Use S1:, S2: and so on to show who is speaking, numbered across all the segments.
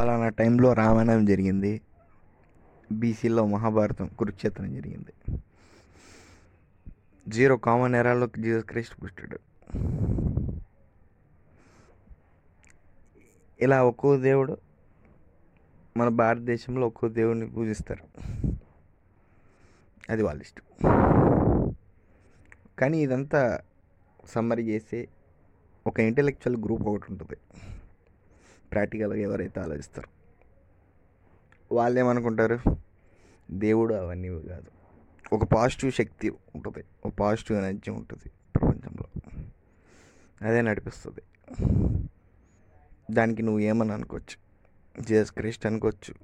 S1: ఫలానా టైంలో రామాయణం జరిగింది. బీసీలో మహాభారతం కురుక్షేత్రం జరిగింది. జీరో కామన్ ఎరాలో జీసస్ క్రైస్ట్ పుట్టాడు. ఇలా ఒక్కో దేవుడు మన భారతదేశంలో ఒక్కో దేవుడిని పూజిస్తారు. అది వాళ్ళ ఇష్టం. కానీ ఇదంతా సమ్మర్ చేసే ఒక ఇంటెలెక్చువల్ గ్రూప్ ఒకటి ఉంటుంది. ప్రాక్టికల్గా ఎవరైతే ఆలోచిస్తారు. వాళ్ళు ఏమనుకుంటారు దేవుడు అవన్నీ కాదు. ఒక పాజిటివ్ శక్తి ఉంటుంది. ఒక పాజిటివ్ ఎనర్జీ ఉంటుంది ప్రపంచంలో. అదే నడిపిస్తుంది. దానికి నువ్వు ఏమని అనుకోవచ్చు? జీసస్ క్రైస్ట్ అనుకోవచ్చు?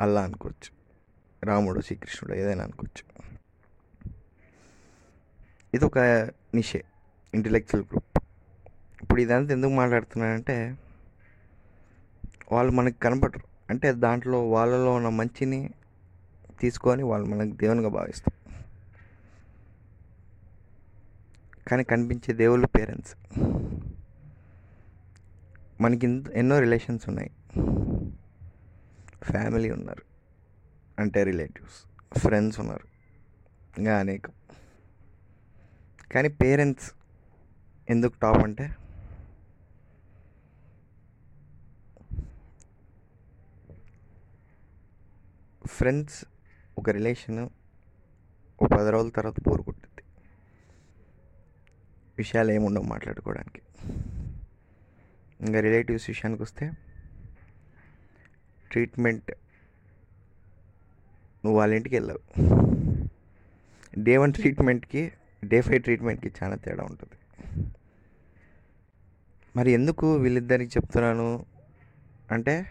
S1: అల్లా అనుకోవచ్చు? రాముడు శ్రీకృష్ణుడు ఏదైనా అనుకోవచ్చు. ఇది ఒక నిషే ఇంటలెక్చువల్ గ్రూప్. ఇప్పుడు ఇదంతా ఎందుకు మాట్లాడుతున్నానంటే వాళ్ళు మనకి కనపడరు. అంటే దాంట్లో వాళ్ళలో ఉన్న మంచిని తీసుకొని వాళ్ళు మనకు దేవునిగా భావిస్తారు. కానీ కనిపించే దేవుళ్ళు పేరెంట్స్. మనకి ఎన్నో రిలేషన్స్ ఉన్నాయి. ఫ్యామిలీ ఉన్నారు. అంటే రిలేటివ్స్ ఫ్రెండ్స్ ఉన్నారు. ఇంకా అనేకం. కానీ పేరెంట్స్ ఎందుకు టాప్ అంటే ఫ్రెండ్స్ ఒక రిలేషన్ ఒక పది రోజుల తర్వాత బోర్ కొట్టుద్ది. విషయాలు ఏముండవు మాట్లాడుకోవడానికి. ఇంకా రిలేటివ్స్ విషయానికి వస్తే ట్రీట్మెంట్ నువ్వు వాళ్ళ ఇంటికి వెళ్ళావు. డే వన్ ట్రీట్మెంట్కి డే ఫైవ్ ట్రీట్మెంట్కి చాలా తేడా ఉంటుంది. మరి ఎందుకు వీళ్ళిద్దరికి చెప్తున్నాను? అంటే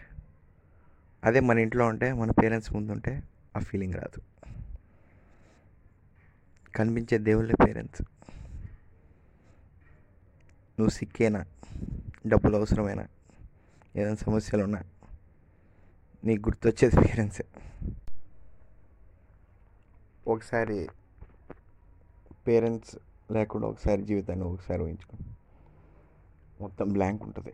S1: అదే మన ఇంట్లో ఉంటే మన పేరెంట్స్ ముందు ఉంటే ఆ ఫీలింగ్ రాదు. కనిపించే దేవుళ్ళే పేరెంట్స్. నువ్వు సిక్కేనా డబ్బులు అవసరమైనా ఏదైనా సమస్యలు ఉన్నా నీకు గుర్తొచ్చేది పేరెంట్సే. ఒకసారి పేరెంట్స్ లేకుండా ఒకసారి జీవితాన్ని ఒకసారి ఊహించుకో. మొత్తం బ్లాంక్ ఉంటుంది.